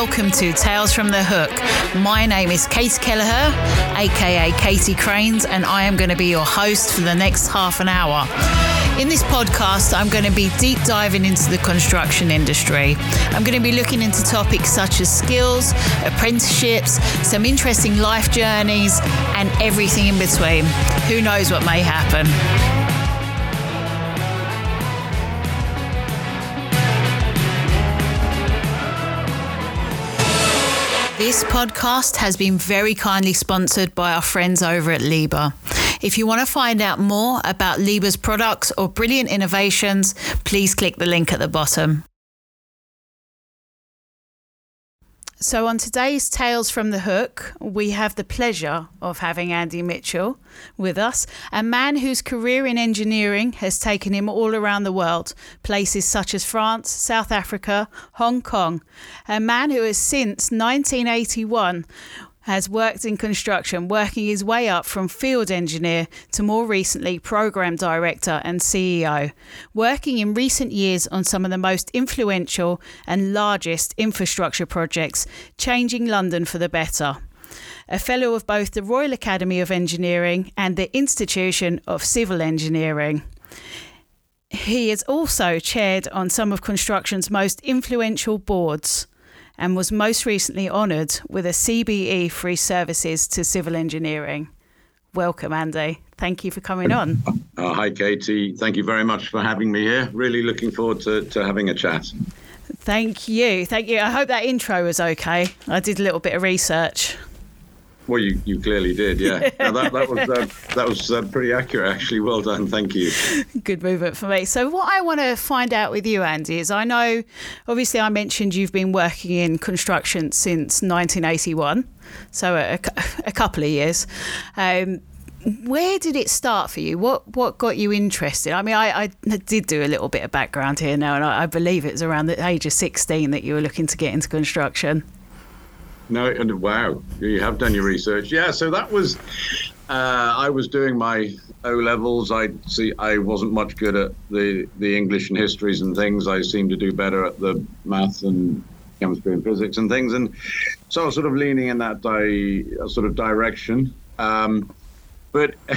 welcome to Tales from the Hook. My name is Katie Kelleher, aka Katie Cranes, and I am going to be your host for the next half an hour. In this podcast, I'm going to be deep diving into the construction industry. I'm going to be looking into topics such as skills, apprenticeships, some interesting life journeys, and everything in between. Who knows what may happen? This podcast has been very kindly sponsored by our friends over at Liebherr. If you want to find out more about Liebherr's products or brilliant innovations, please click the link at the bottom. So, on today's Tales from the Hook, we have the pleasure of having Andy Mitchell with us, a man whose career in engineering has taken him all around the world, places such as France, South Africa, Hong Kong. A man who has since 1981 has worked in construction, working his way up from field engineer to more recently program director and CEO, working in recent years on some of the most influential and largest infrastructure projects, changing London for the better. A fellow of both the Royal Academy of Engineering and the Institution of Civil Engineering. He is also chaired on some of construction's most influential boards and was most recently honoured with a CBE free services to civil engineering. Welcome, Andy. Thank you for coming on. Uh, hi, Katie. Thank you very much for having me here. Really looking forward to, to having a chat. Thank you. Thank you. I hope that intro was okay. I did a little bit of research. Well, you, you clearly did, yeah. that, that was uh, that was uh, pretty accurate, actually. Well done, thank you. Good movement for me. So, what I want to find out with you, Andy, is I know, obviously, I mentioned you've been working in construction since 1981, so a, a couple of years. Um, where did it start for you? What what got you interested? I mean, I, I did do a little bit of background here now, and I, I believe it was around the age of 16 that you were looking to get into construction. No, and wow, you have done your research. Yeah, so that was uh, I was doing my O levels. I see I wasn't much good at the the English and histories and things. I seemed to do better at the maths and chemistry and physics and things. And so I was sort of leaning in that di- sort of direction. Um, but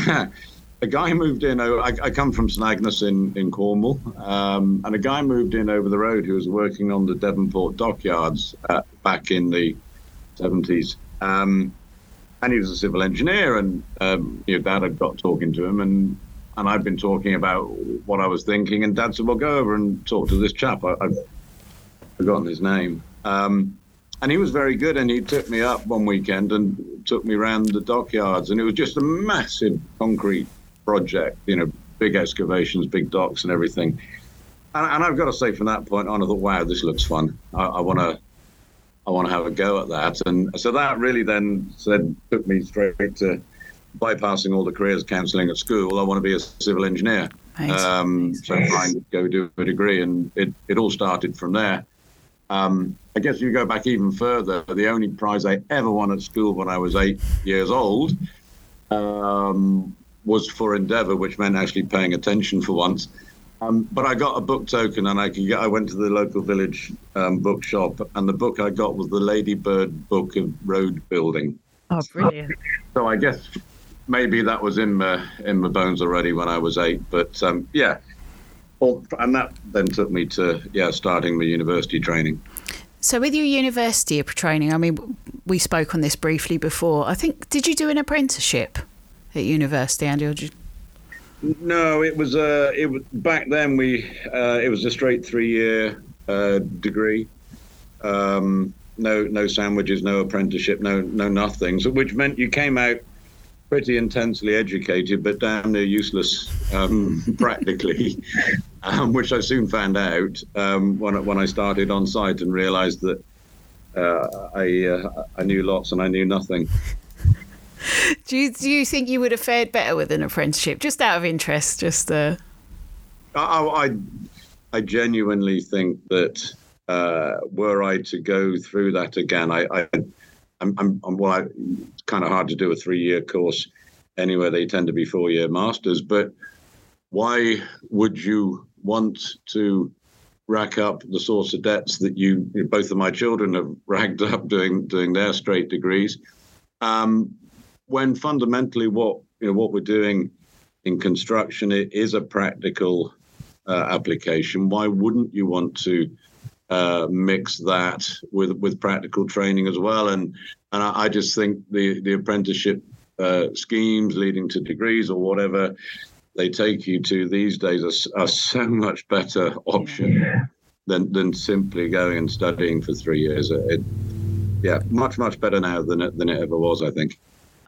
a guy moved in. I, I, come from St Agnes in in Cornwall, um, and a guy moved in over the road who was working on the Devonport dockyards uh, back in the 70s. Um, and he was a civil engineer, and um, you know, Dad had got talking to him, and and I'd been talking about what I was thinking, and Dad said, "Well, go over and talk to this chap." I, have forgotten his name, um, and he was very good, and he took me up one weekend and took me around the dockyards, and it was just a massive concrete project, you know, big excavations, big docks, and everything. And, and I've got to say, from that point on, I thought, "Wow, this looks fun. I, I want to." I want to have a go at that. And so that really then said took me straight to bypassing all the careers counselling at school. I want to be a civil engineer. Nice. Um, so trying to go do a degree, and it, it all started from there. Um, I guess if you go back even further. The only prize I ever won at school when I was eight years old um, was for endeavour, which meant actually paying attention for once. Um, but I got a book token, and I could get. I went to the local village um, bookshop, and the book I got was the Ladybird Book of Road Building. Oh, brilliant! So I guess maybe that was in my in my bones already when I was eight. But um, yeah, and that then took me to yeah starting my university training. So with your university training, I mean, we spoke on this briefly before. I think did you do an apprenticeship at university, Andy, or did you no, it was uh, it was back then. We uh, it was a straight three year uh, degree. Um, no, no sandwiches, no apprenticeship, no, no nothing. So, which meant you came out pretty intensely educated, but damn near useless um, practically. Um, which I soon found out um, when when I started on site and realised that uh, I uh, I knew lots and I knew nothing. do you do you think you would have fared better with an apprenticeship? Just out of interest, just uh... I, I, I genuinely think that uh, were I to go through that again, I, I I'm, I'm, I'm well, I, it's kind of hard to do a three-year course anywhere. They tend to be four-year masters, but why would you want to rack up the sorts of debts that you, both of my children have racked up doing doing their straight degrees. Um, when fundamentally what you know what we're doing in construction it is a practical uh, application. Why wouldn't you want to uh, mix that with with practical training as well? And and I, I just think the the apprenticeship uh, schemes leading to degrees or whatever they take you to these days are, are so much better option than than simply going and studying for three years. It, yeah, much much better now than it than it ever was. I think.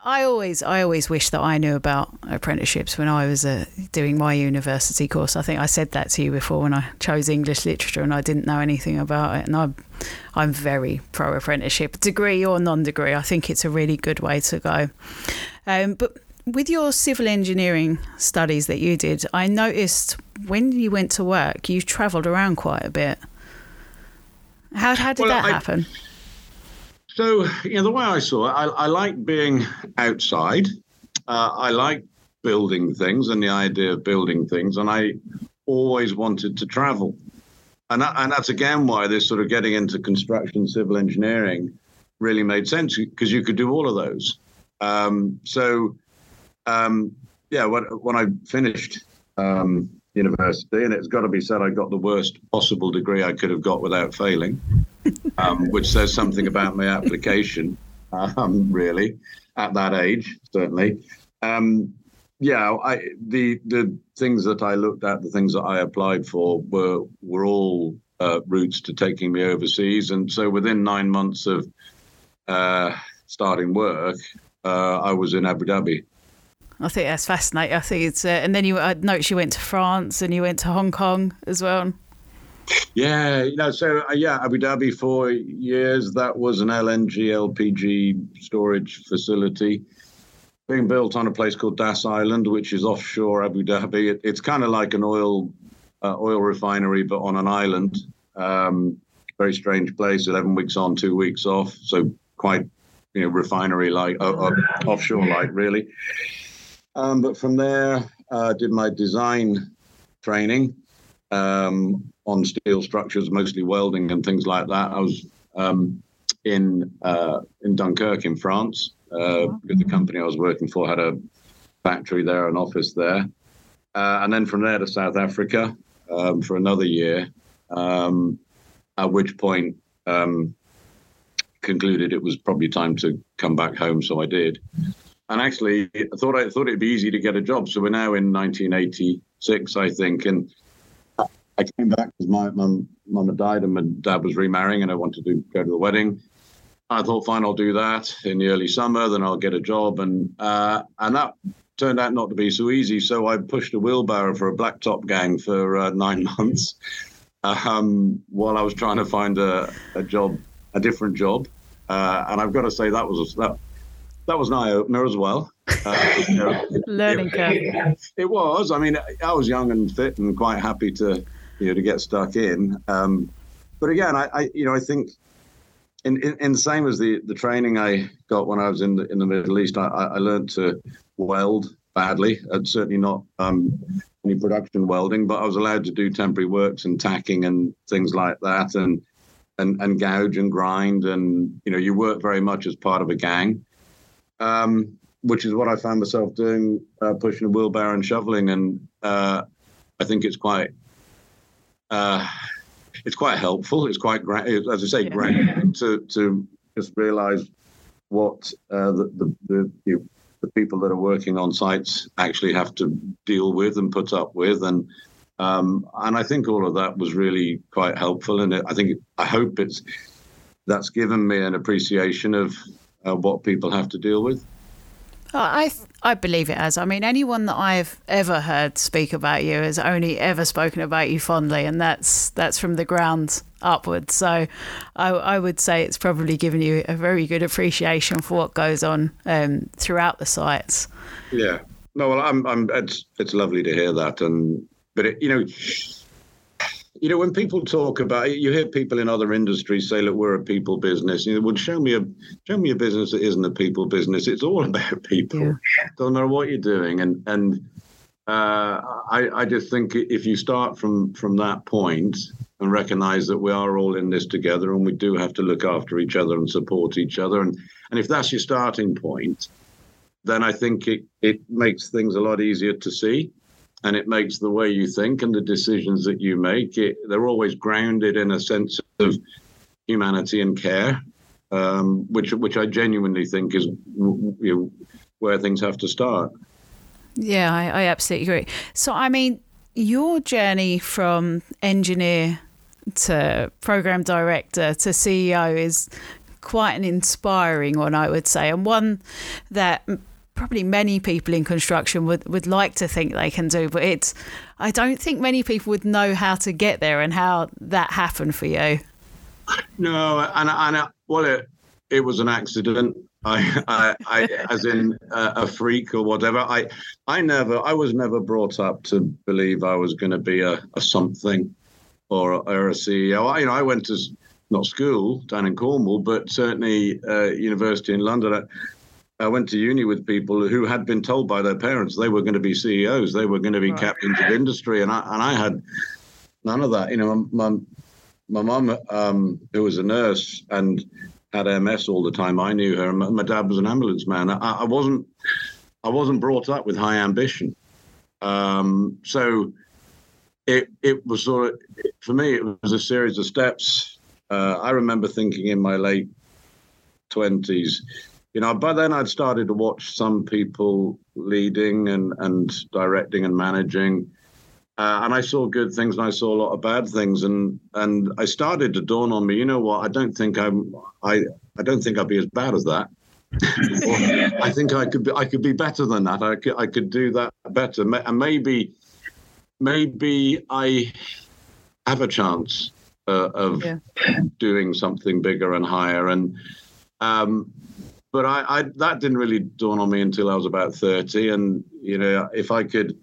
I always, I always wish that I knew about apprenticeships when I was uh, doing my university course. I think I said that to you before when I chose English literature and I didn't know anything about it. And I'm, I'm very pro apprenticeship, degree or non-degree. I think it's a really good way to go. Um, but with your civil engineering studies that you did, I noticed when you went to work, you travelled around quite a bit. How, how did well, that I, happen? So, you know, the way I saw it, I, I like being outside. Uh, I like building things and the idea of building things, and I always wanted to travel. And, that, and that's again why this sort of getting into construction, civil engineering really made sense because you could do all of those. Um, so, um, yeah, when, when I finished um, university, and it's got to be said, I got the worst possible degree I could have got without failing um, which says something about my application, um, really, at that age, certainly. Um, yeah, I, the the things that I looked at, the things that I applied for, were were all uh, routes to taking me overseas, and so within nine months of uh, starting work, uh, I was in Abu Dhabi. I think that's fascinating. I think it's, uh, and then you I noticed you went to France and you went to Hong Kong as well. Yeah, you know, so uh, yeah, Abu Dhabi for years. That was an LNG LPG storage facility being built on a place called Das Island, which is offshore Abu Dhabi. It, it's kind of like an oil uh, oil refinery, but on an island. Um, very strange place. Eleven weeks on, two weeks off. So quite you know refinery like uh, uh, offshore like really. Um, but from there, uh, did my design training um, on steel structures, mostly welding and things like that. I was um, in uh, in Dunkirk in France uh, because the company I was working for had a factory there, an office there, uh, and then from there to South Africa um, for another year. Um, at which point, um, concluded it was probably time to come back home, so I did. And actually, I thought I thought it'd be easy to get a job. So we're now in 1986, I think, and I came back because my mum mum had died and my dad was remarrying and I wanted to go to the wedding. I thought, fine, I'll do that in the early summer, then I'll get a job, and uh, and that turned out not to be so easy. So I pushed a wheelbarrow for a blacktop gang for uh, nine months um, while I was trying to find a, a job, a different job. Uh, and I've got to say that was that that was an eye opener as well. Uh, you know, Learning curve. It was. I mean, I was young and fit and quite happy to you know to get stuck in. Um, but again, I, I, you know I think in, in, in the same as the the training I got when I was in the in the Middle East, I, I learned to weld badly. and certainly not um, any production welding, but I was allowed to do temporary works and tacking and things like that, and and and gouge and grind, and you know you work very much as part of a gang. Um, which is what I found myself doing, uh, pushing a wheelbarrow and shoveling, and uh, I think it's quite uh, it's quite helpful. It's quite great, as I say, yeah. great to to just realise what uh, the the, the, you, the people that are working on sites actually have to deal with and put up with, and um, and I think all of that was really quite helpful. And I think I hope it's that's given me an appreciation of uh, what people have to deal with. I I believe it has. I mean, anyone that I've ever heard speak about you has only ever spoken about you fondly, and that's that's from the ground upwards. So, I, I would say it's probably given you a very good appreciation for what goes on um, throughout the sites. Yeah. No, well, I'm, I'm. It's it's lovely to hear that, and but it, you know you know, when people talk about it, you hear people in other industries say, "Look, we're a people business." You know, well, show me a show me a business that isn't a people business. It's all about people. Yeah. Don't matter what you're doing, and and uh, I I just think if you start from from that point, and recognize that we are all in this together and we do have to look after each other and support each other. And, and if that's your starting point, then I think it, it makes things a lot easier to see and it makes the way you think and the decisions that you make, it, they're always grounded in a sense of humanity and care, um, which, which I genuinely think is you know, where things have to start. Yeah, I, I absolutely agree. So, I mean, your journey from engineer to program director to CEO is quite an inspiring one, I would say, and one that probably many people in construction would, would like to think they can do, but it's I don't think many people would know how to get there and how that happened for you. No, and and well, it it was an accident. I, I, I as in a, a, freak or whatever. I, I never, I was never brought up to believe I was going to be a, a something or, or a CEO. I, you know, I went to not school down in Cornwall, but certainly uh, university in London. I, I, went to uni with people who had been told by their parents they were going to be CEOs, they were going to be right. captains of industry, and I and I had none of that. You know, my my mum, um, who was a nurse and had MS all the time. I knew her. My, my dad was an ambulance man. I, I, wasn't I wasn't brought up with high ambition. Um, so it it was sort of for me it was a series of steps. Uh, I remember thinking in my late twenties, you know, by then I'd started to watch some people leading and and directing and managing. Uh, and I saw good things and I saw a lot of bad things, and and I started to dawn on me. You know what? I don't think I'm. I I don't think I'd be as bad as that. I think I could be. I could be better than that. I could. I could do that better. And maybe, maybe I have a chance uh, of yeah. doing something bigger and higher. And um, but I, I that didn't really dawn on me until I was about thirty. And you know, if I could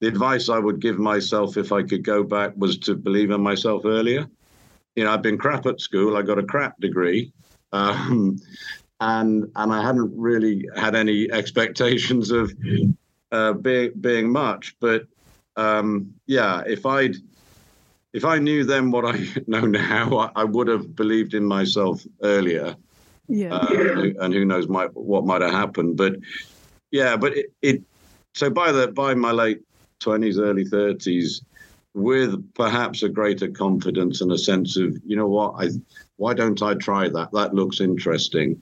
the advice I would give myself if I could go back was to believe in myself earlier. You know, I've been crap at school. I got a crap degree, um, and and I hadn't really had any expectations of uh, being being much. But um, yeah, if I'd if I knew then what I know now, I, I would have believed in myself earlier. Yeah, uh, and who knows might, what might have happened. But yeah, but it, it so by the by my late 20s, early 30s, with perhaps a greater confidence and a sense of, you know what, I why don't I try that? That looks interesting.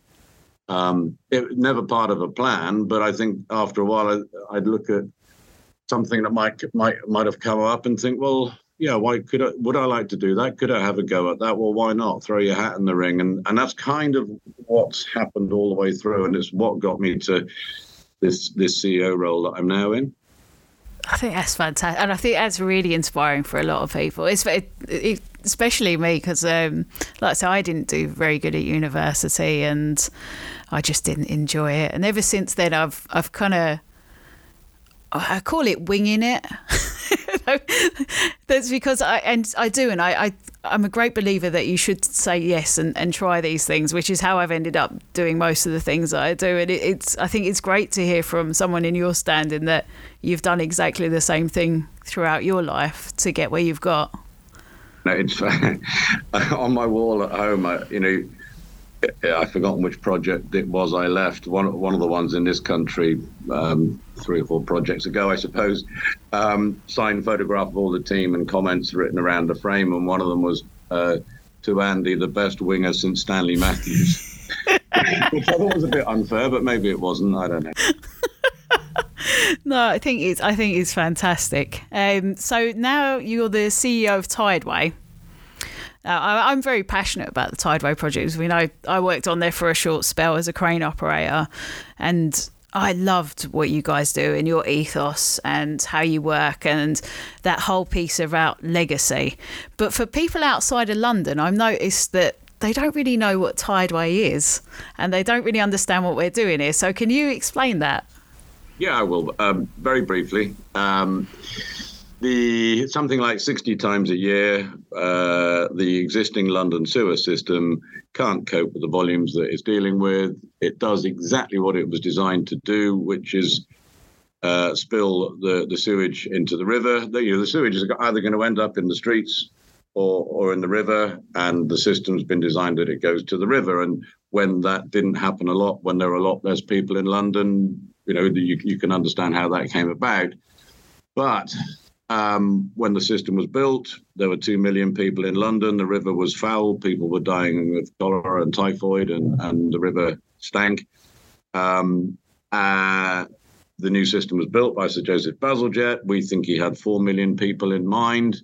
Um, it never part of a plan, but I think after a while I, would look at something that might might might have come up and think, well, yeah, why could I? Would I like to do that? Could I have a go at that? Well, why not? Throw your hat in the ring, and and that's kind of what's happened all the way through, and it's what got me to this this CEO role that I'm now in. I think that's fantastic, and I think that's really inspiring for a lot of people. It's it, it, especially me because, um, like I said, I didn't do very good at university, and I just didn't enjoy it. And ever since then, I've I've kind of I call it winging it. That's because I and I do, and I, I I'm a great believer that you should say yes and, and try these things, which is how I've ended up doing most of the things I do. And it, it's I think it's great to hear from someone in your standing that you've done exactly the same thing throughout your life to get where you've got. No, it's on my wall at home. I, you know, I've forgotten which project it was I left. One one of the ones in this country, um, three or four projects ago, I suppose. Um, signed photograph of all the team and comments written around the frame, and one of them was uh, to Andy, the best winger since Stanley Matthews, which I thought was a bit unfair, but maybe it wasn't. I don't know. no, I think it's I think it's fantastic. Um, so now you're the CEO of Tideway. Uh, I, am very passionate about the Tideway project. Mean, I, I worked on there for a short spell as a crane operator, and I loved what you guys do and your ethos and how you work and that whole piece about legacy. But for people outside of London, I've noticed that they don't really know what Tideway is and they don't really understand what we're doing here. So, can you explain that? Yeah, I will. Um, very briefly. Um, the something like 60 times a year, uh, the existing London sewer system can't cope with the volumes that it's dealing with. It does exactly what it was designed to do, which is uh, spill the, the sewage into the river. The, you know, the sewage is either going to end up in the streets or, or in the river, and the system's been designed that it goes to the river. And when that didn't happen a lot, when there were a lot less people in London, you know, you, you can understand how that came about. But um, when the system was built, there were 2 million people in London. The river was foul. People were dying of cholera and typhoid, and, and the river stank. Um, uh, the new system was built by Sir Joseph Bazalgette. We think he had 4 million people in mind.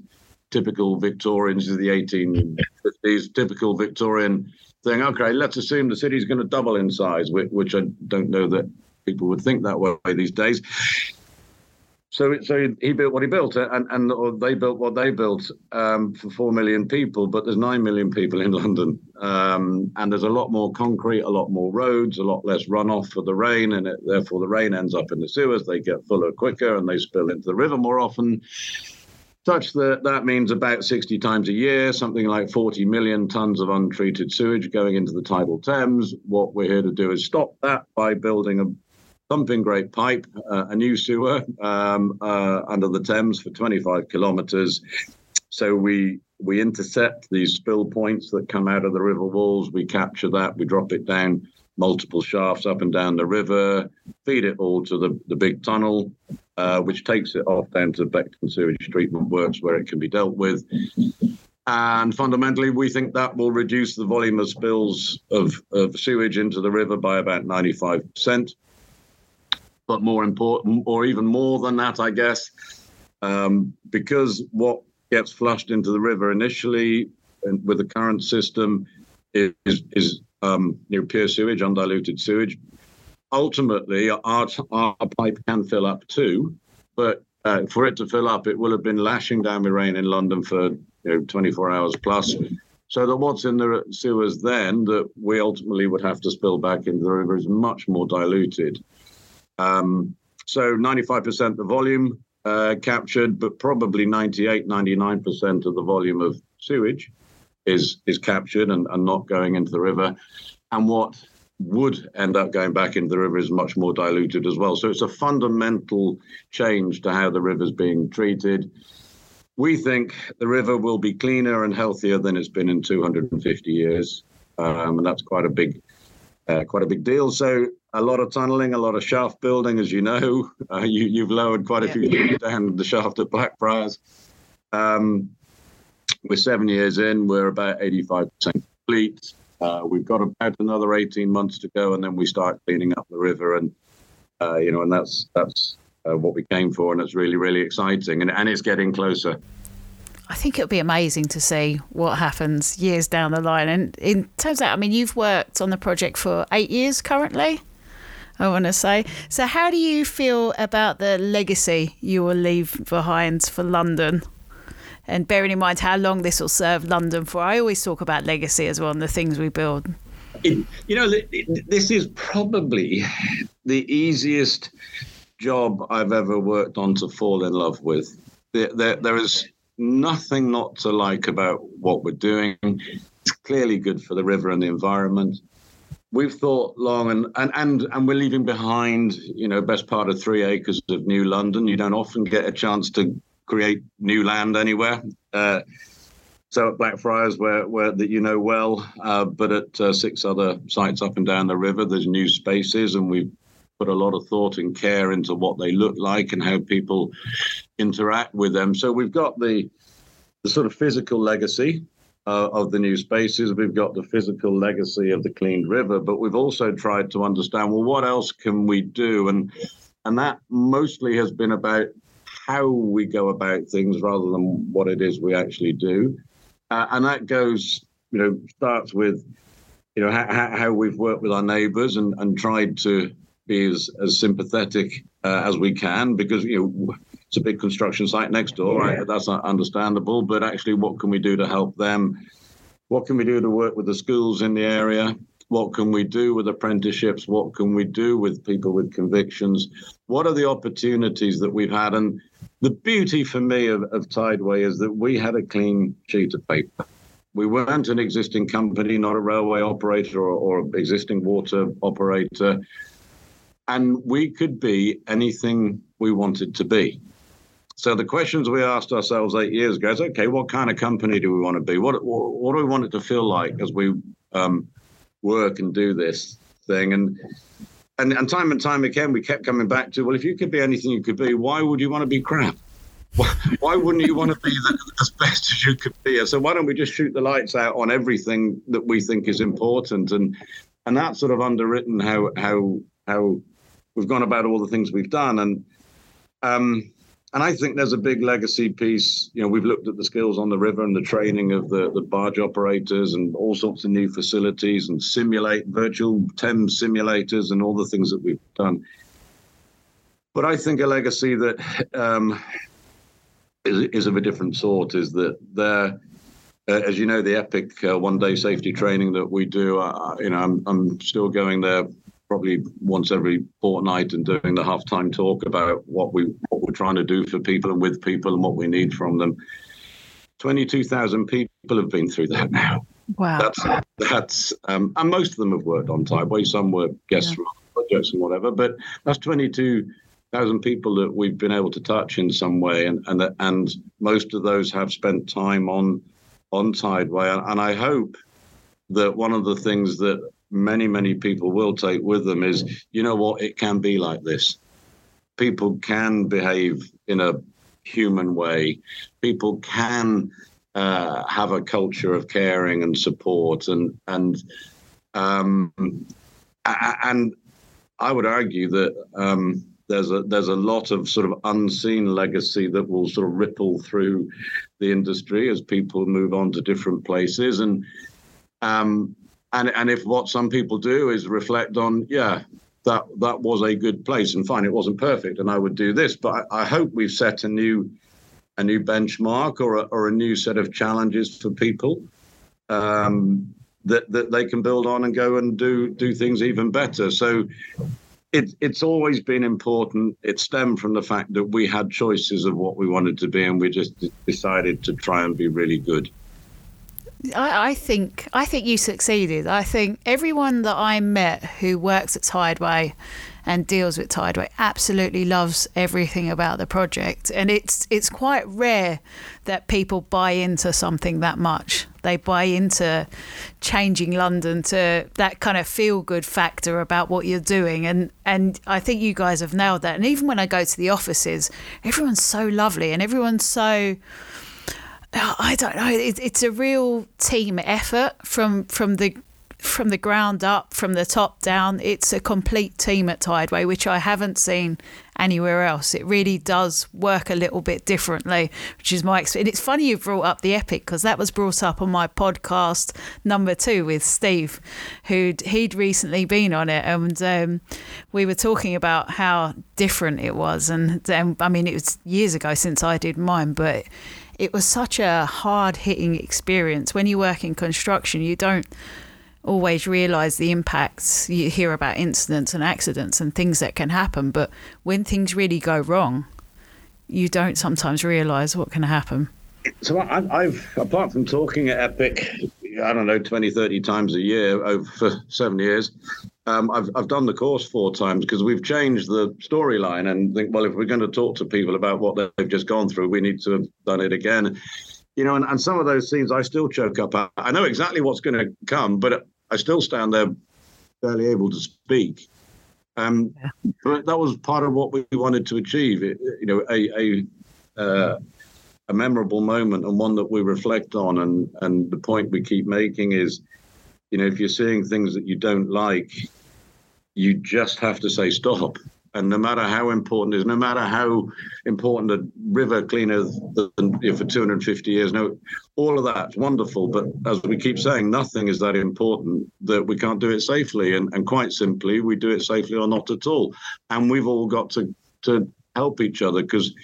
Typical Victorians of the 1850s, typical Victorian thing. Okay, let's assume the city's going to double in size, which, which I don't know that people would think that way these days. So, so he built what he built, and and they built what they built um, for four million people. But there's nine million people in London, um, and there's a lot more concrete, a lot more roads, a lot less runoff for the rain, and it, therefore the rain ends up in the sewers. They get fuller quicker, and they spill into the river more often. Such that that means about 60 times a year, something like 40 million tons of untreated sewage going into the tidal Thames. What we're here to do is stop that by building a thumping great pipe, uh, a new sewer um, uh, under the Thames for 25 kilometres. So we we intercept these spill points that come out of the river walls. We capture that. We drop it down multiple shafts up and down the river, feed it all to the, the big tunnel, uh, which takes it off down to Beckton Sewage Treatment Works where it can be dealt with. And fundamentally, we think that will reduce the volume of spills of, of sewage into the river by about 95% but more important, or even more than that, I guess, um, because what gets flushed into the river initially with the current system is is um, you know, pure sewage, undiluted sewage. Ultimately, our, our pipe can fill up too, but uh, for it to fill up, it will have been lashing down with rain in London for you know 24 hours plus. So that what's in the sewers then that we ultimately would have to spill back into the river is much more diluted. Um, so 95% of the volume uh, captured, but probably 98, 99% of the volume of sewage is is captured and, and not going into the river. And what would end up going back into the river is much more diluted as well. So it's a fundamental change to how the river is being treated. We think the river will be cleaner and healthier than it's been in 250 years, um, and that's quite a big, uh, quite a big deal. So a lot of tunneling, a lot of shaft building, as you know. Uh, you, have lowered quite a few feet down the shaft at Blackfriars. Um, we're seven years in, we're about 85% complete. Uh, we've got about another 18 months to go, and then we start cleaning up the river. And, uh, you know, and that's, that's uh, what we came for, and it's really, really exciting. And, and it's getting closer. I think it'll be amazing to see what happens years down the line. And in terms of I mean, you've worked on the project for eight years currently. I want to say. So, how do you feel about the legacy you will leave behind for London? And bearing in mind how long this will serve London for, I always talk about legacy as well and the things we build. You know, this is probably the easiest job I've ever worked on to fall in love with. There, there is nothing not to like about what we're doing. It's clearly good for the river and the environment we've thought long and, and and and we're leaving behind you know best part of three acres of new london. You don't often get a chance to create new land anywhere. Uh, so at blackfriars where where that you know well uh, but at uh, six other sites up and down the river there's new spaces and we've put a lot of thought and care into what they look like and how people interact with them. So we've got the the sort of physical legacy uh, of the new spaces. We've got the physical legacy of the cleaned river, but we've also tried to understand well, what else can we do? And and that mostly has been about how we go about things rather than what it is we actually do. Uh, and that goes, you know, starts with, you know, how, how we've worked with our neighbours and, and tried to be as, as sympathetic uh, as we can because, you know, it's a big construction site next door, right? That's understandable. But actually, what can we do to help them? What can we do to work with the schools in the area? What can we do with apprenticeships? What can we do with people with convictions? What are the opportunities that we've had? And the beauty for me of, of Tideway is that we had a clean sheet of paper. We weren't an existing company, not a railway operator or, or existing water operator. And we could be anything we wanted to be. So the questions we asked ourselves eight years ago is, okay, what kind of company do we want to be? What what, do we want it to feel like as we um, work and do this thing? And and and time and time again, we kept coming back to, well, if you could be anything you could be, why would you want to be crap? Why, why wouldn't you want to be the, as best as you could be? So why don't we just shoot the lights out on everything that we think is important? And and that's sort of underwritten how how how we've gone about all the things we've done. And um, and I think there's a big legacy piece. You know, we've looked at the skills on the river and the training of the, the barge operators and all sorts of new facilities and simulate virtual Thames simulators and all the things that we've done. But I think a legacy that um, is, is of a different sort is that there, uh, as you know, the epic uh, one-day safety training that we do. Uh, you know, I'm I'm still going there probably once every fortnight and doing the halftime talk about what we what we're trying to do for people and with people and what we need from them. Twenty-two thousand people have been through that now. Wow. That's that's um, and most of them have worked on Tideway. Some were guests yeah. from projects and whatever, but that's twenty-two thousand people that we've been able to touch in some way, and and and most of those have spent time on on Tideway, and, and I hope that one of the things that many, many people will take with them is, you know what, it can be like this. People can behave in a human way. People can uh, have a culture of caring and support, and and um, and I would argue that um, there's a there's a lot of sort of unseen legacy that will sort of ripple through the industry as people move on to different places, and um, and and if what some people do is reflect on, yeah, that that was a good place, and fine, it wasn't perfect, and I would do this, but I, I hope we've set a new a new benchmark or a, or a new set of challenges for people um, that that they can build on and go and do do things even better. So. It, it's always been important. It stemmed from the fact that we had choices of what we wanted to be, and we just decided to try and be really good. I, I, think I think you succeeded. I think everyone that I met who works at Tideway and deals with Tideway absolutely loves everything about the project, and it's it's quite rare that people buy into something that much. They buy into changing London to that kind of feel good factor about what you're doing, and and I think you guys have nailed that. And even when I go to the offices, everyone's so lovely and everyone's so I don't know. It, it's a real team effort from from the from the ground up, from the top down. It's a complete team at Tideway, which I haven't seen anywhere else. It really does work a little bit differently, which is my experience. It's funny you brought up the Epic because that was brought up on my podcast number two with Steve, who he'd recently been on it, and um, we were talking about how different it was. And um, I mean, it was years ago since I did mine, but it was such a hard hitting experience. When you work in construction, you don't always realize the impacts. You hear about incidents and accidents and things that can happen, but when things really go wrong, you don't sometimes realize what can happen. So I, have apart from talking at Epic, I don't know, 20, 30 times a year over for seven years, um, I've, I've done the course four times because we've changed the storyline and think, well, if we're going to talk to people about what they've just gone through, we need to have done it again. You know, and, and some of those scenes I still choke up. I know exactly what's going to come, but I still stand there barely able to speak. Um, yeah. But that was part of what we wanted to achieve. It, you know, a a, uh, a memorable moment and one that we reflect on. And and the point we keep making is, you know, if you're seeing things that you don't like, you just have to say stop. And no matter how important it is, no matter how important a river cleaner for 250 years, no, all of that's wonderful. But as we keep saying, nothing is that important that we can't do it safely. And, and quite simply, we do it safely or not at all. And we've all got to, to help each other because,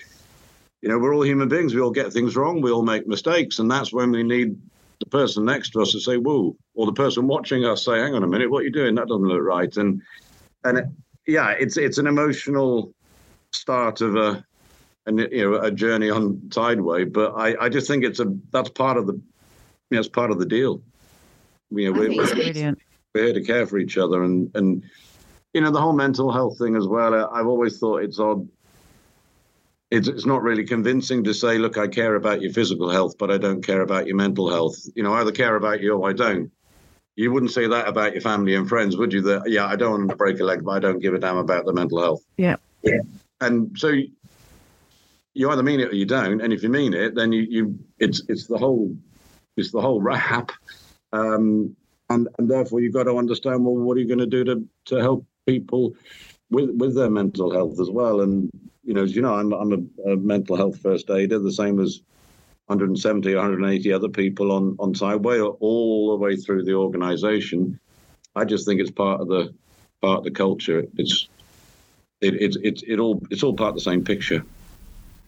you know, we're all human beings. We all get things wrong. We all make mistakes. And that's when we need the person next to us to say, whoa, or the person watching us say, hang on a minute, what are you doing? That doesn't look right. And, and it, yeah, it's, it's an emotional start of a, and you know, a journey on Tideway, but I, I just think it's a, that's part of the, you know, it's part of the deal. You know, we're, we're, we're here to care for each other and, and, you know, the whole mental health thing as well. I've always thought it's odd it's, it's not really convincing to say, look, I care about your physical health, but I don't care about your mental health. You know, I either care about you or I don't. You wouldn't say that about your family and friends, would you? That yeah, I don't want to break a leg, but I don't give a damn about the mental health. Yeah. Yeah. And so you either mean it or you don't. And if you mean it, then you, you it's it's the whole it's the whole rap. Um, and and therefore you've got to understand well what are you going to do to to help people with with their mental health as well. And you know, as you know, I'm I'm a, a mental health first aider, the same as 170, 180 other people on on Tideway, all the way through the organisation. I just think it's part of the part of the culture. It's it, it, it, it all it's all part of the same picture.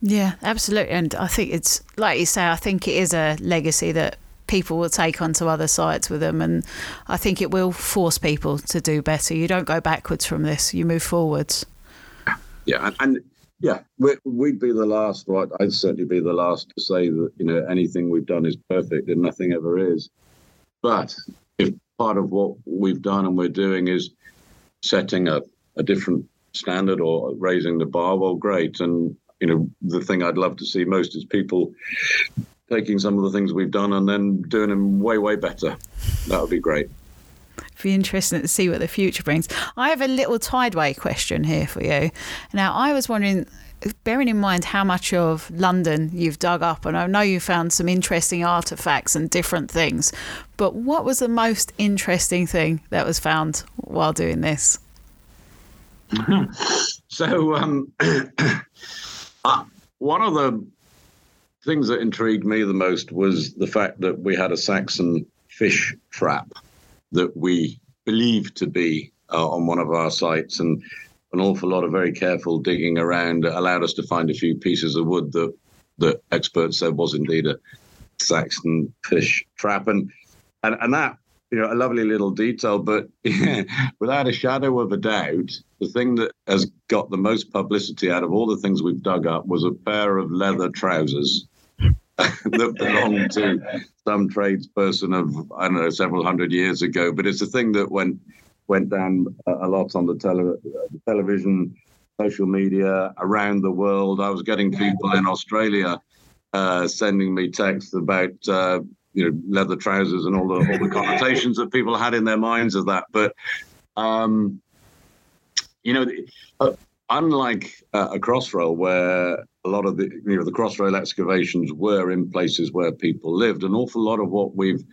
Yeah, absolutely. And I think it's like you say, I think it is a legacy that people will take onto other sites with them. And I think it will force people to do better. You don't go backwards from this, you move forwards. Yeah. And, and yeah, we'd be the last, right? I'd certainly be the last to say that, you know, anything we've done is perfect and nothing ever is. But if part of what we've done and we're doing is setting a, a different standard or raising the bar, well, great. And, you know, the thing I'd love to see most is people taking some of the things we've done and then doing them way, way better. That would be great. Be interesting to see what the future brings. I have a little tideway question here for you. Now, I was wondering, bearing in mind how much of London you've dug up, and I know you found some interesting artifacts and different things, but what was the most interesting thing that was found while doing this? so, um, uh, one of the things that intrigued me the most was the fact that we had a Saxon fish trap that we believed to be uh, on one of our sites, and an awful lot of very careful digging around allowed us to find a few pieces of wood that that experts said was indeed a Saxon fish trap, and and and that you know a lovely little detail, but without a shadow of a doubt, the thing that has got the most publicity out of all the things we've dug up was a pair of leather trousers that belonged to some tradesperson of I don't know several hundred years ago. But it's a thing that went went down a lot on the, tele, the television, social media around the world. I was getting people in Australia uh, sending me texts about uh, you know leather trousers and all the all the connotations that people had in their minds of that. But um, you know, uh, unlike uh, a crossrail where a lot of the you know the crossrail excavations were in places where people lived, an awful lot of what we've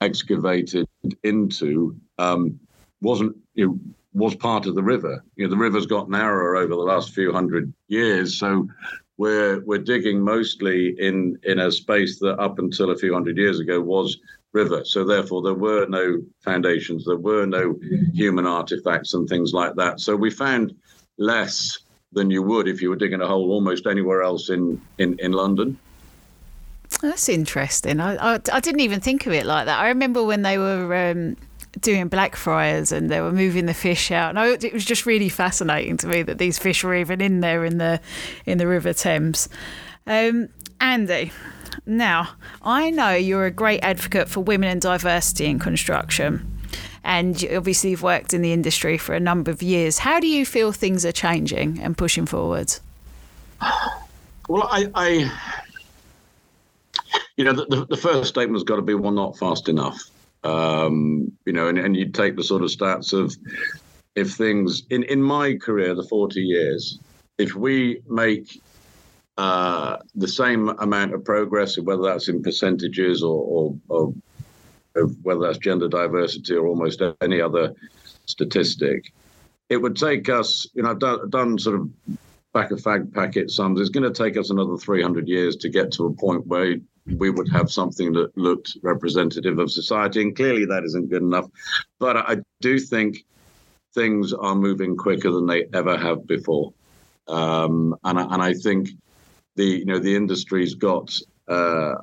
excavated into um, wasn't you know, was part of the river. You know, the river's got narrower over the last few hundred years, so we're we're digging mostly in in a space that up until a few hundred years ago was river. So therefore, there were no foundations, there were no human artifacts and things like that. So we found less than you would if you were digging a hole almost anywhere else in in, in London. That's interesting. I, I, I didn't even think of it like that. I remember when they were um, doing Blackfriars and they were moving the fish out. No, it was just really fascinating to me that these fish were even in there in the in the River Thames. Um, Andy, now I know you're a great advocate for women and diversity in construction and obviously you've worked in the industry for a number of years. How do you feel things are changing and pushing forward? Well, I, I you know, the, the first statement's got to be well, not fast enough. Um, you know, and, and you take the sort of stats of if things in in my career, the forty years, if we make uh, the same amount of progress, whether that's in percentages or, or, or of whether that's gender diversity or almost any other statistic. It would take us, you know, I've done, done sort of back of fag packet sums. It's going to take us another 300 years to get to a point where we would have something that looked representative of society. And clearly that isn't good enough. But I do think things are moving quicker than they ever have before. Um, and, and I think the, you know, the industry's got uh,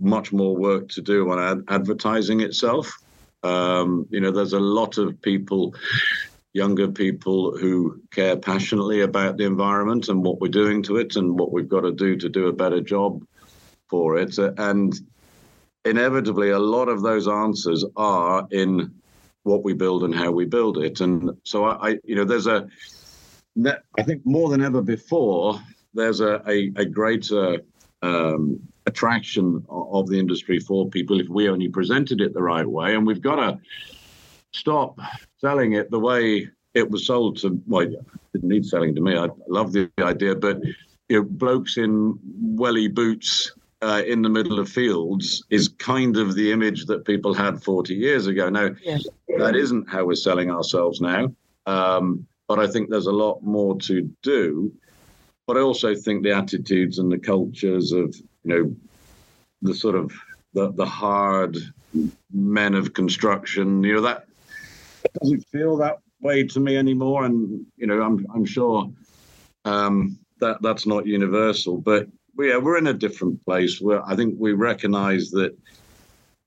much more work to do on ad- advertising itself. Um, you know, there's a lot of people, younger people, who care passionately about the environment and what we're doing to it and what we've got to do to do a better job for it. And inevitably, a lot of those answers are in what we build and how we build it. And so I, I you know, there's a, I think more than ever before, there's a, a, a greater um, attraction of the industry for people if we only presented it the right way. And we've got to stop selling it the way it was sold to. Well, it didn't need selling to me. I love the idea, but you know, blokes in welly boots uh, in the middle of fields is kind of the image that people had 40 years ago. Now, yeah. that isn't how we're selling ourselves now. Um, but I think there's a lot more to do. But I also think the attitudes and the cultures of, you know, the sort of the, the hard men of construction, you know, that doesn't feel that way to me anymore. And, you know, I'm, I'm sure um, that that's not universal, but yeah, we're in a different place where I think we recognize that,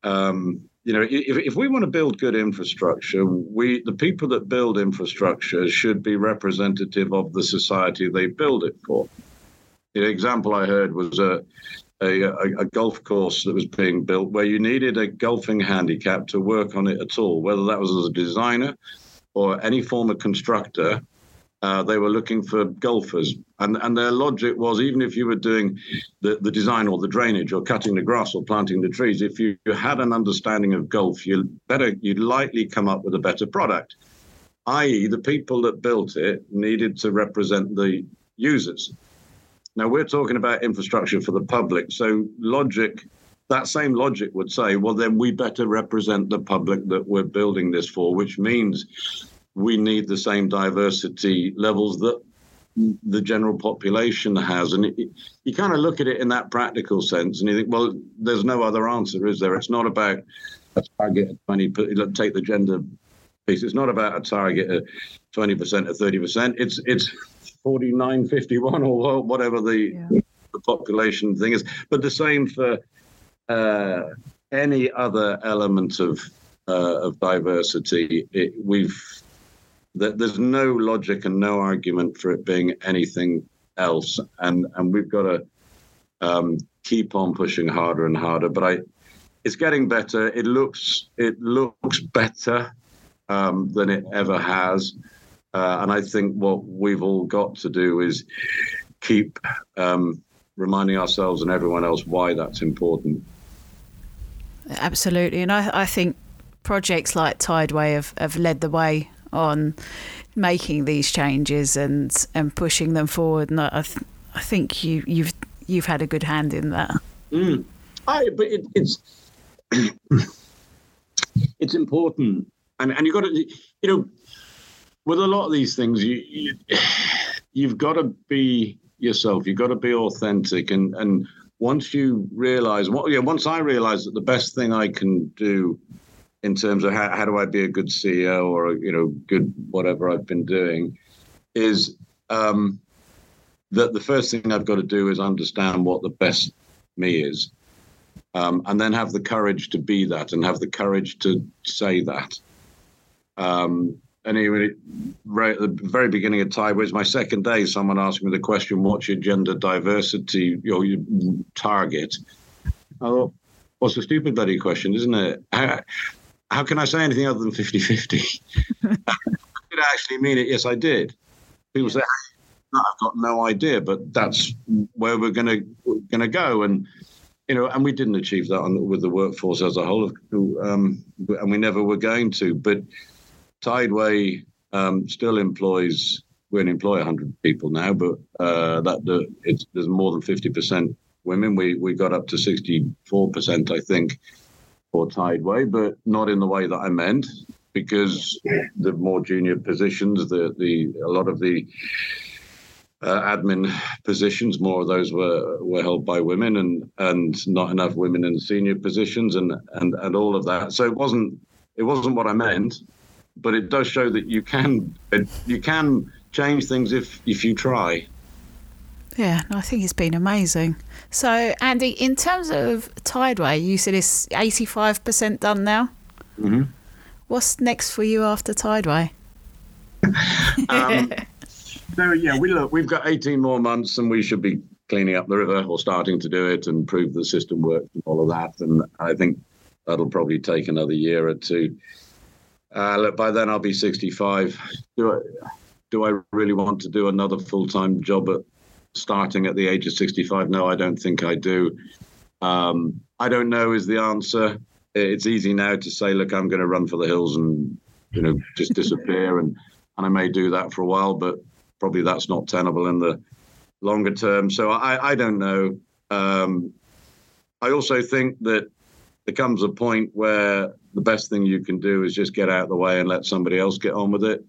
um, you know, if, if we want to build good infrastructure, we the people that build infrastructure should be representative of the society they build it for. The example I heard was a, a, a, golf course that was being built where you needed a golfing handicap to work on it at all, whether that was as a designer or any form of constructor. Uh, they were looking for golfers, and and their logic was even if you were doing the, the design or the drainage or cutting the grass or planting the trees, if you, you had an understanding of golf, you better you'd likely come up with a better product. I.e., the people that built it needed to represent the users. Now we're talking about infrastructure for the public, so logic. That same logic would say, well, then we better represent the public that we're building this for, which means we need the same diversity levels that the general population has. And it, you kind of look at it in that practical sense and you think, well, there's no other answer, is there? It's not about a target of 20, take the gender piece. It's not about a target of 20% or 30%. It's, it's 49, 51 or whatever the, yeah. the population thing is. But the same for uh, any other element of, uh, of diversity. It, we've there's no logic and no argument for it being anything else, and and we've got to um, keep on pushing harder and harder. But I, it's getting better. It looks it looks better um, than it ever has, uh, and I think what we've all got to do is keep um, reminding ourselves and everyone else why that's important. Absolutely, and I, I think projects like Tideway have, have led the way on making these changes and and pushing them forward. And I, th- I think you you've you've had a good hand in that. Mm. I, but it, it's it's important, and and you got to you know with a lot of these things you, you you've got to be yourself. You've got to be authentic, and and once you realize what yeah, once I realized that the best thing I can do in terms of how, how do I be a good CEO or you know good whatever I've been doing is um, that the first thing I've got to do is understand what the best me is, um, and then have the courage to be that and have the courage to say that. Um, anyway, right at the very beginning of Tideway, was my second day. Someone asked me the question, "What's your gender diversity, your, your target?" I thought, "What's a stupid bloody question, isn't it?" how can I say anything other than 50 50? did I actually mean it? Yes, I did. People say, no, I've got no idea, but that's where we're going to going to go. And you know, and we didn't achieve that on, with the workforce as a whole, um, and we never were going to. But Tideway um, still employs. We only employ 100 people now, but uh, that the, it's, there's more than 50 percent women. We we got up to 64 percent, I think, for Tideway, but not in the way that I meant, because the more junior positions, the the a lot of the uh, admin positions, more of those were were held by women, and and not enough women in senior positions, and and and all of that. So it wasn't it wasn't what I meant, but it does show that you can you can change things if if you try. Yeah, I think it's been amazing. So, Andy, in terms of Tideway, you said it's 85% done now. Mm-hmm. What's next for you after Tideway? um, so, yeah, we look, we've got 18 more months and we should be cleaning up the river or starting to do it and prove the system works and all of that. And I think that'll probably take another year or two. Uh, look, by then I'll be 65. Do I, do I really want to do another full time job at starting at the age of 65? No, I don't think I do. Um, I don't know is the answer. It's easy now to say, look, I'm going to run for the hills and you know just disappear, and and I may do that for a while, but probably that's not tenable in the longer term. So I, I don't know. Um, I also think that there comes a point where the best thing you can do is just get out of the way and let somebody else get on with it.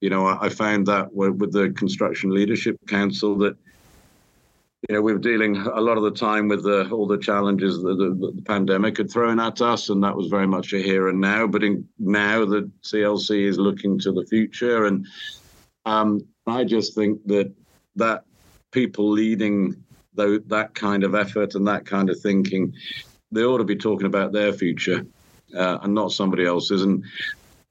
You know, I, I found that with the Construction Leadership Council that you know, we were dealing a lot of the time with the, all the challenges that the, the, pandemic had thrown at us, and that was very much a here and now. But in, now the CLC is looking to the future, and um, I just think that that people leading though that kind of effort and that kind of thinking, they ought to be talking about their future uh, and not somebody else's. And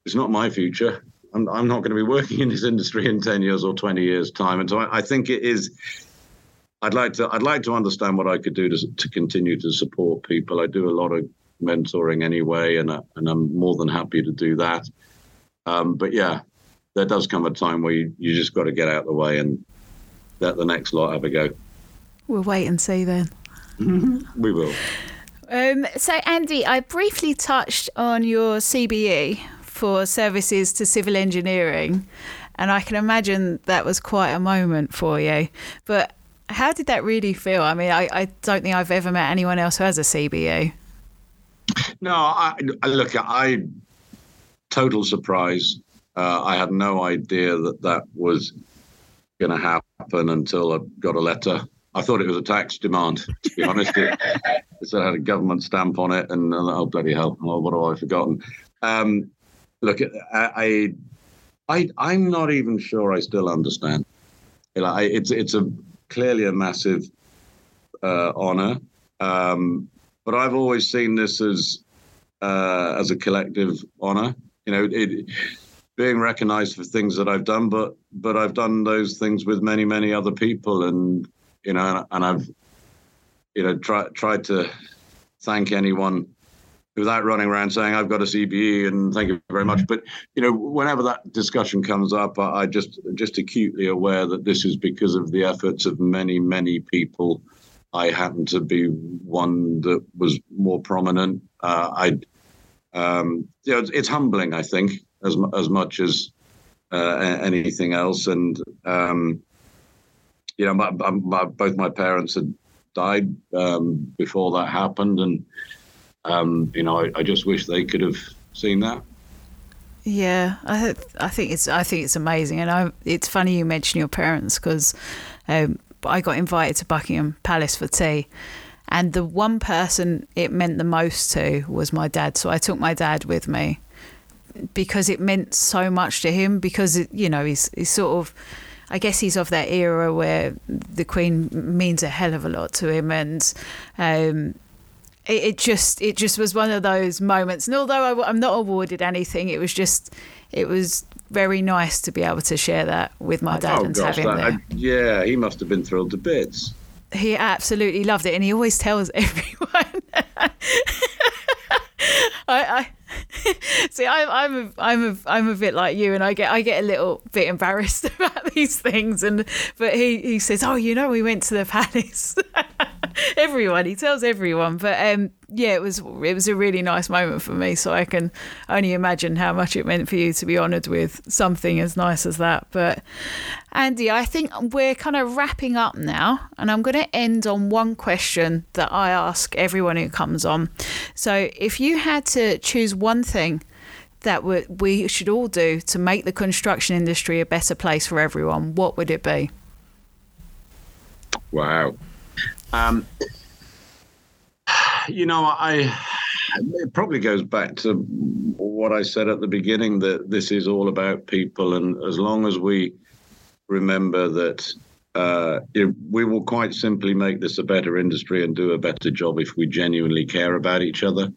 it's not my future. I'm, I'm not going to be working in this industry in 10 years or 20 years time. And so I, I think it is I'd like to I'd like to understand what I could do to to continue to support people. I do a lot of mentoring anyway, and I, and I'm more than happy to do that. Um, but yeah, there does come a time where you, you just got to get out of the way and let the next lot have a go. We'll wait and see then. we will. Um, so, Andy, I briefly touched on your CBE for services to civil engineering, and I can imagine that was quite a moment for you. But how did that really feel? I mean, I, I don't think I've ever met anyone else who has a CBE. No, I, look, I total surprise. Uh, I had no idea that that was going to happen until I got a letter. I thought it was a tax demand, to be honest. It, it had a government stamp on it, and oh bloody hell, oh, what have I forgotten? Um, look, I, I, I'm not even sure I still understand. It's it's a clearly a massive uh, honor. Um, but I've always seen this as uh, as a collective honor. You know, it, being recognized for things that I've done, but but I've done those things with many many other people, and you know, and I've you know tried tried to thank anyone without running around saying I've got a CBE and thank you very much. But you know, whenever that discussion comes up, I, I just just acutely aware that this is because of the efforts of many many people. I happen to be one that was more prominent. Uh, I, um, you know, it's, it's, humbling, I think, as as much as uh, anything else. And um, you know, my, my, both my parents had died um, before that happened, and um, you know, I, I, just wish they could have seen that. Yeah, I I think it's I think it's amazing, and I, it's funny you mention your parents because um, I got invited to Buckingham Palace for tea, and the one person it meant the most to was my dad. So I took my dad with me because it meant so much to him. Because it, you know he's he's sort of. I guess he's of that era where the Queen means a hell of a lot to him, and um, it, it, just it just was one of those moments. And although I, am not awarded anything, it was just it was very nice to be able to share that with my dad oh, and gosh, have him that, there. yeah, he must have been thrilled to bits. He absolutely loved it, and he always tells everyone. I, I see. I, I'm a, I'm a, I'm a bit like you, and I get I get a little bit embarrassed about these things. And but he he says, "Oh, you know, we went to the palace." everyone. He tells everyone. But um, yeah, it was it was a really nice moment for me. So I can only imagine how much it meant for you to be honoured with something as nice as that. But Andy, I think we're kind of wrapping up now, and I'm going to end on one question that I ask everyone who comes on. So if you had to choose one thing that we should all do to make the construction industry a better place for everyone, what would it be? Wow. Um, you know, I it probably goes back to what I said at the beginning that this is all about people, and as long as we remember that uh, we will quite simply make this a better industry and do a better job if we genuinely care about each other.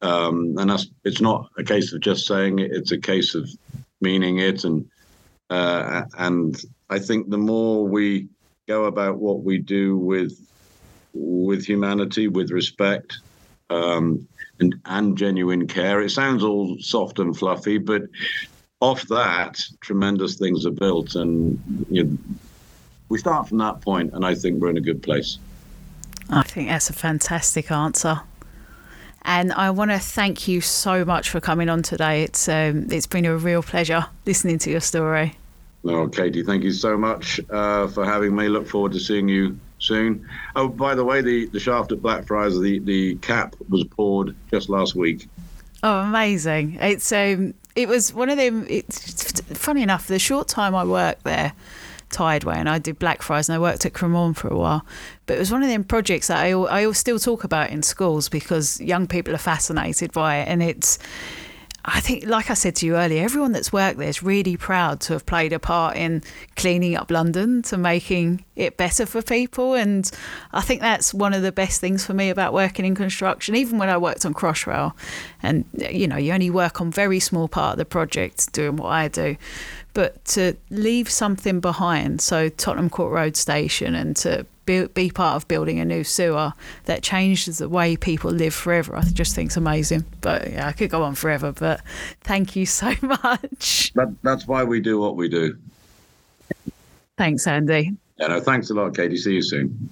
Um, and that's it's not a case of just saying it; it's a case of meaning it. And uh, and I think the more we go about what we do with with humanity, with respect, um, and and genuine care. It sounds all soft and fluffy, but off that, tremendous things are built, and you know, we start from that point, and I think we're in a good place. I think that's a fantastic answer. And I want to thank you so much for coming on today. It's um, it's been a real pleasure listening to your story. No, Katie, thank you so much uh, for having me. Look forward to seeing you soon. Oh, by the way, the, the shaft at Blackfriars, the, the cap was poured just last week. Oh, amazing! It's um, it was one of them. It's funny enough. The short time I worked there, Tideway, and I did Blackfriars, and I worked at Cremorne for a while. But it was one of them projects that I I still talk about in schools because young people are fascinated by it, and it's I think, like I said to you earlier, everyone that's worked there is really proud to have played a part in cleaning up London, to making it better for people. And I think that's one of the best things for me about working in construction, even when I worked on Crossrail. And, you know, you only work on very small part of the project doing what I do. But to leave something behind, so Tottenham Court Road Station, and to be, be part of building a new sewer that changes the way people live forever. I just think it's amazing. But yeah, I could go on forever. But thank you so much. That, that's why we do what we do. Thanks, Andy. Yeah, no, thanks a lot, Katie. See you soon.